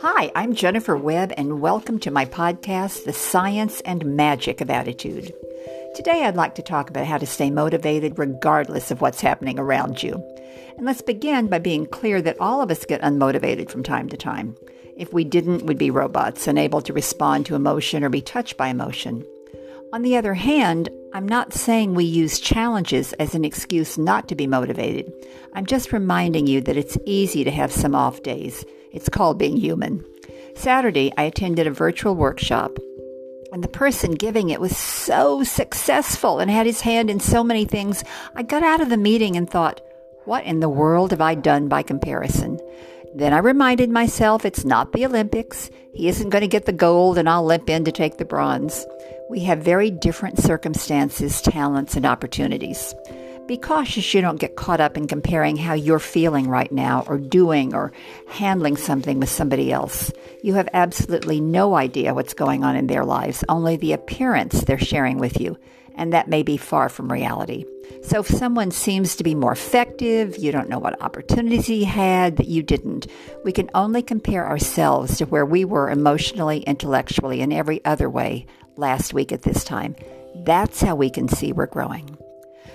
Hi, I'm Jennifer Webb, and welcome to my podcast, The Science and Magic of Attitude. Today, I'd like to talk about how to stay motivated regardless of what's happening around you. And let's begin by being clear that all of us get unmotivated from time to time. If we didn't, we'd be robots, unable to respond to emotion or be touched by emotion. On the other hand, I'm not saying we use challenges as an excuse not to be motivated. I'm just reminding you that it's easy to have some off days it's called being human. Saturday, I attended a virtual workshop, and the person giving it was so successful and had his hand in so many things. I got out of the meeting and thought, what in the world have I done by comparison? Then I reminded myself it's not the Olympics. He isn't going to get the gold, and I'll limp in to take the bronze. We have very different circumstances, talents, and opportunities. Be cautious you don't get caught up in comparing how you're feeling right now or doing or handling something with somebody else. You have absolutely no idea what's going on in their lives, only the appearance they're sharing with you, and that may be far from reality. So if someone seems to be more effective, you don't know what opportunities he had that you didn't, we can only compare ourselves to where we were emotionally, intellectually, and every other way last week at this time. That's how we can see we're growing.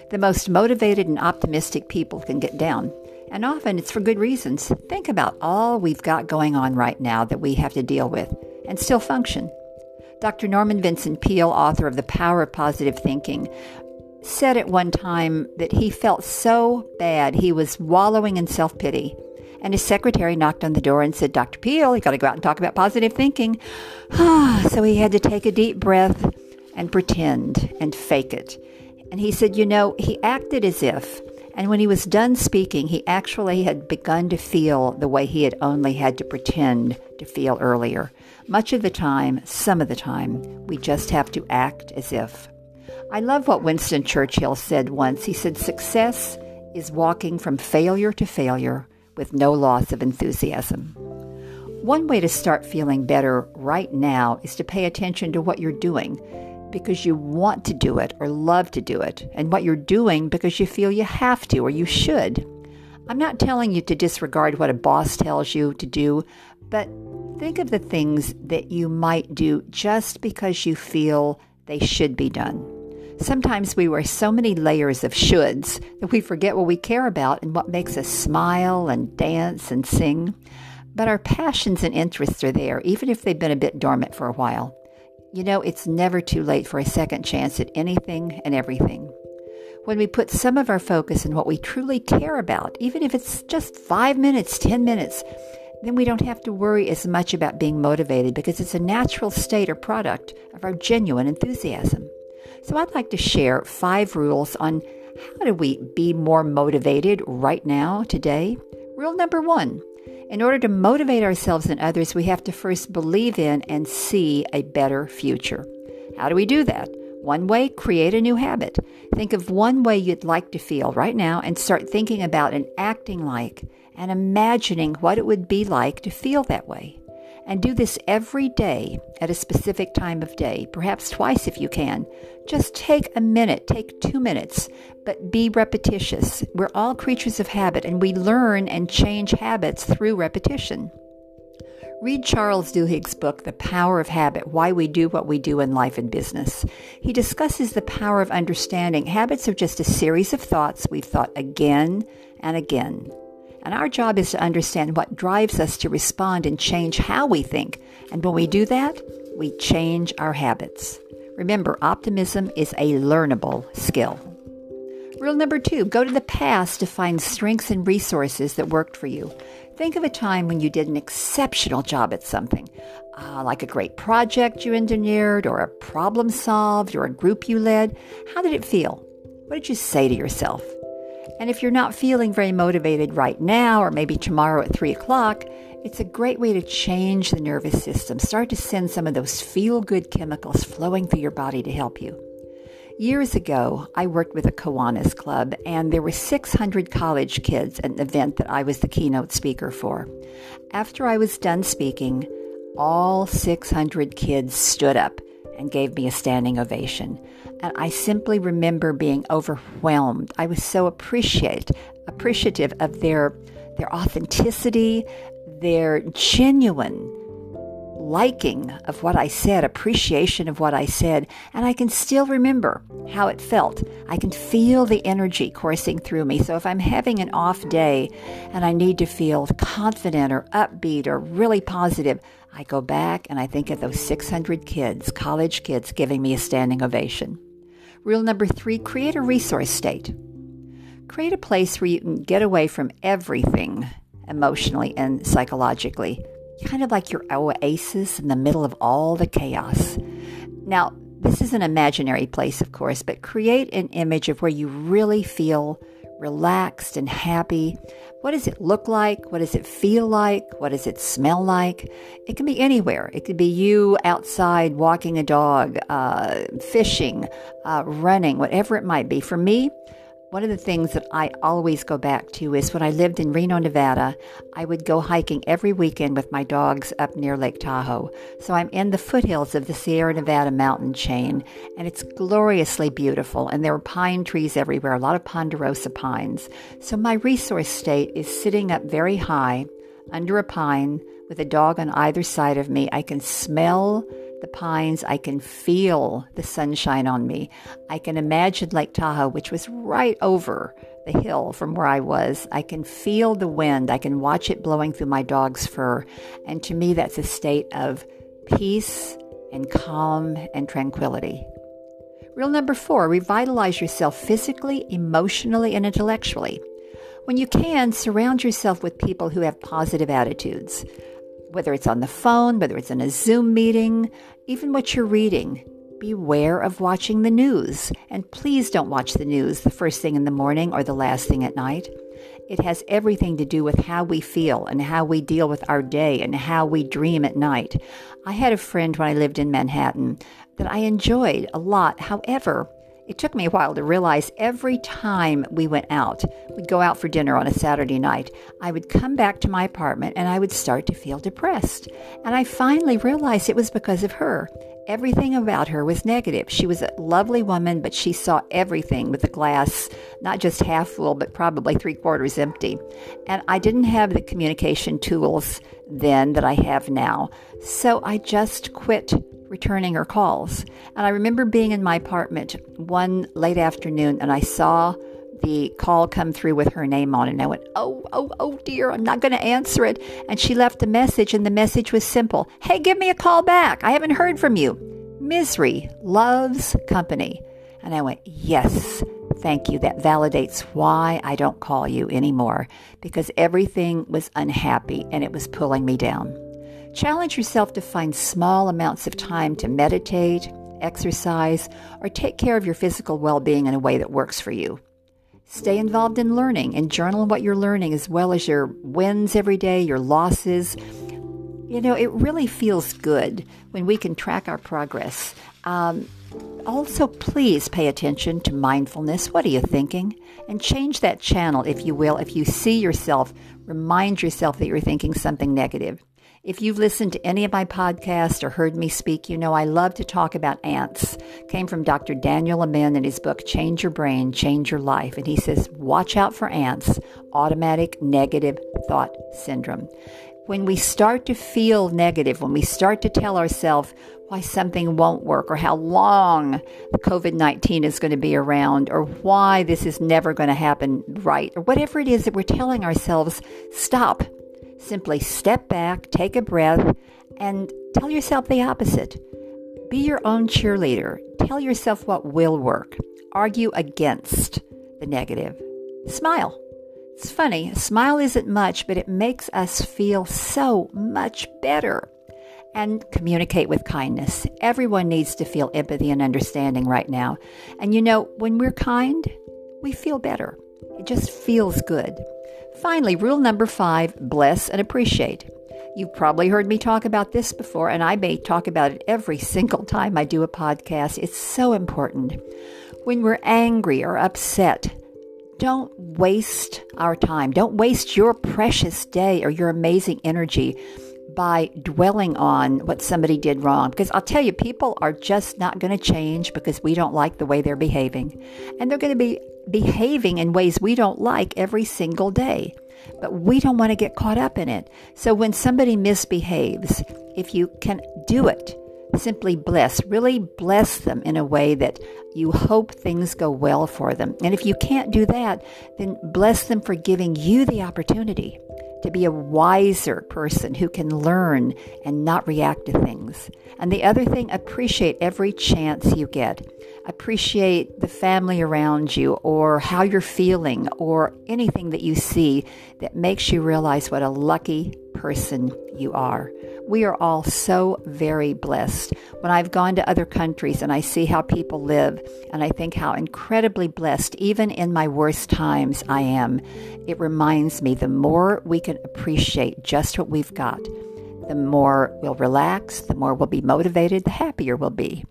The most motivated and optimistic people can get down, and often it's for good reasons. Think about all we've got going on right now that we have to deal with and still function. Dr. Norman Vincent Peale, author of The Power of Positive Thinking, said at one time that he felt so bad he was wallowing in self pity. And his secretary knocked on the door and said, Dr. Peale, you got to go out and talk about positive thinking. so he had to take a deep breath and pretend and fake it. And he said, You know, he acted as if, and when he was done speaking, he actually had begun to feel the way he had only had to pretend to feel earlier. Much of the time, some of the time, we just have to act as if. I love what Winston Churchill said once. He said, Success is walking from failure to failure with no loss of enthusiasm. One way to start feeling better right now is to pay attention to what you're doing because you want to do it or love to do it, and what you're doing because you feel you have to or you should. I'm not telling you to disregard what a boss tells you to do, but think of the things that you might do just because you feel they should be done. Sometimes we wear so many layers of shoulds that we forget what we care about and what makes us smile and dance and sing. But our passions and interests are there, even if they've been a bit dormant for a while. You know, it's never too late for a second chance at anything and everything. When we put some of our focus in what we truly care about, even if it's just five minutes, 10 minutes, then we don't have to worry as much about being motivated because it's a natural state or product of our genuine enthusiasm. So I'd like to share five rules on how do we be more motivated right now, today. Rule number one in order to motivate ourselves and others, we have to first believe in and see a better future. How do we do that? One way, create a new habit. Think of one way you'd like to feel right now and start thinking about and acting like and imagining what it would be like to feel that way. And do this every day at a specific time of day, perhaps twice if you can. Just take a minute, take two minutes, but be repetitious. We're all creatures of habit, and we learn and change habits through repetition. Read Charles Duhigg's book, The Power of Habit Why We Do What We Do in Life and Business. He discusses the power of understanding habits are just a series of thoughts we've thought again and again. And our job is to understand what drives us to respond and change how we think. And when we do that, we change our habits. Remember, optimism is a learnable skill. Rule number two go to the past to find strengths and resources that worked for you. Think of a time when you did an exceptional job at something, uh, like a great project you engineered, or a problem solved, or a group you led. How did it feel? What did you say to yourself? And if you're not feeling very motivated right now, or maybe tomorrow at 3 o'clock, it's a great way to change the nervous system. Start to send some of those feel good chemicals flowing through your body to help you. Years ago, I worked with a Kiwanis Club, and there were 600 college kids at an event that I was the keynote speaker for. After I was done speaking, all 600 kids stood up and gave me a standing ovation. And I simply remember being overwhelmed. I was so appreciate, appreciative of their, their authenticity, their genuine liking of what I said, appreciation of what I said, and I can still remember how it felt. I can feel the energy coursing through me. So if I'm having an off day and I need to feel confident or upbeat or really positive, I go back and I think of those 600 kids, college kids, giving me a standing ovation. Rule number three create a resource state. Create a place where you can get away from everything emotionally and psychologically kind of like your oasis in the middle of all the chaos. Now, this is an imaginary place, of course, but create an image of where you really feel relaxed and happy. What does it look like? What does it feel like? What does it smell like? It can be anywhere. It could be you outside walking a dog, uh, fishing, uh, running, whatever it might be. For me, one of the things that I always go back to is when I lived in Reno, Nevada, I would go hiking every weekend with my dogs up near Lake Tahoe. So I'm in the foothills of the Sierra Nevada mountain chain, and it's gloriously beautiful. And there are pine trees everywhere, a lot of ponderosa pines. So my resource state is sitting up very high under a pine with a dog on either side of me. I can smell the pines. I can feel the sunshine on me. I can imagine Lake Tahoe, which was right over the hill from where I was. I can feel the wind. I can watch it blowing through my dog's fur. And to me, that's a state of peace and calm and tranquility. Rule number four revitalize yourself physically, emotionally, and intellectually. When you can, surround yourself with people who have positive attitudes whether it's on the phone, whether it's in a Zoom meeting, even what you're reading. Beware of watching the news. And please don't watch the news the first thing in the morning or the last thing at night. It has everything to do with how we feel and how we deal with our day and how we dream at night. I had a friend when I lived in Manhattan that I enjoyed a lot. However, it took me a while to realize every time we went out, we'd go out for dinner on a Saturday night, I would come back to my apartment and I would start to feel depressed. And I finally realized it was because of her. Everything about her was negative. She was a lovely woman, but she saw everything with a glass not just half full, but probably three quarters empty. And I didn't have the communication tools then that I have now. So I just quit returning her calls. And I remember being in my apartment one late afternoon and I saw the call come through with her name on it. And I went, Oh, oh, oh dear, I'm not going to answer it. And she left a message, and the message was simple Hey, give me a call back. I haven't heard from you. Misery loves company. And I went, Yes, thank you. That validates why I don't call you anymore because everything was unhappy and it was pulling me down. Challenge yourself to find small amounts of time to meditate, exercise, or take care of your physical well being in a way that works for you. Stay involved in learning and journal what you're learning as well as your wins every day, your losses. You know, it really feels good when we can track our progress. Um, also, please pay attention to mindfulness. What are you thinking? And change that channel, if you will. If you see yourself, remind yourself that you're thinking something negative. If you've listened to any of my podcasts or heard me speak, you know I love to talk about ants. Came from Dr. Daniel Amen in his book Change Your Brain, Change Your Life. And he says, watch out for ants, automatic negative thought syndrome. When we start to feel negative, when we start to tell ourselves why something won't work or how long COVID 19 is going to be around or why this is never going to happen right or whatever it is that we're telling ourselves, stop Simply step back, take a breath, and tell yourself the opposite. Be your own cheerleader. Tell yourself what will work. Argue against the negative. Smile. It's funny, a smile isn't much, but it makes us feel so much better. And communicate with kindness. Everyone needs to feel empathy and understanding right now. And you know, when we're kind, we feel better. It just feels good. Finally, rule number five bless and appreciate. You've probably heard me talk about this before, and I may talk about it every single time I do a podcast. It's so important. When we're angry or upset, don't waste our time. Don't waste your precious day or your amazing energy by dwelling on what somebody did wrong. Because I'll tell you, people are just not going to change because we don't like the way they're behaving. And they're going to be behaving in ways we don't like every single day. But we don't want to get caught up in it. So when somebody misbehaves, if you can do it, simply bless, really bless them in a way that you hope things go well for them. And if you can't do that, then bless them for giving you the opportunity to be a wiser person who can learn and not react to things. And the other thing, appreciate every chance you get. Appreciate the family around you or how you're feeling or anything that you see that makes you realize what a lucky person you are. We are all so very blessed. When I've gone to other countries and I see how people live, and I think how incredibly blessed, even in my worst times, I am, it reminds me the more we can appreciate just what we've got, the more we'll relax, the more we'll be motivated, the happier we'll be.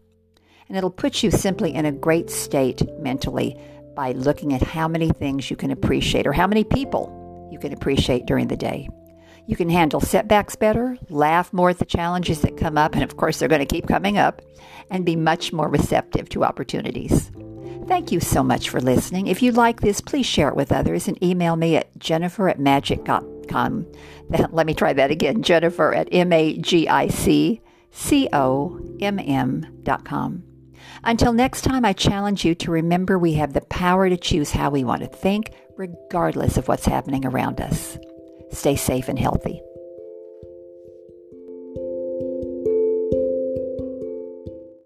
And it'll put you simply in a great state mentally by looking at how many things you can appreciate or how many people you can appreciate during the day. You can handle setbacks better, laugh more at the challenges that come up, and of course, they're going to keep coming up, and be much more receptive to opportunities. Thank you so much for listening. If you like this, please share it with others and email me at jennifer at magic.com. Let me try that again jennifer at M A G I C C O M M.com. Until next time, I challenge you to remember we have the power to choose how we want to think, regardless of what's happening around us. Stay safe and healthy.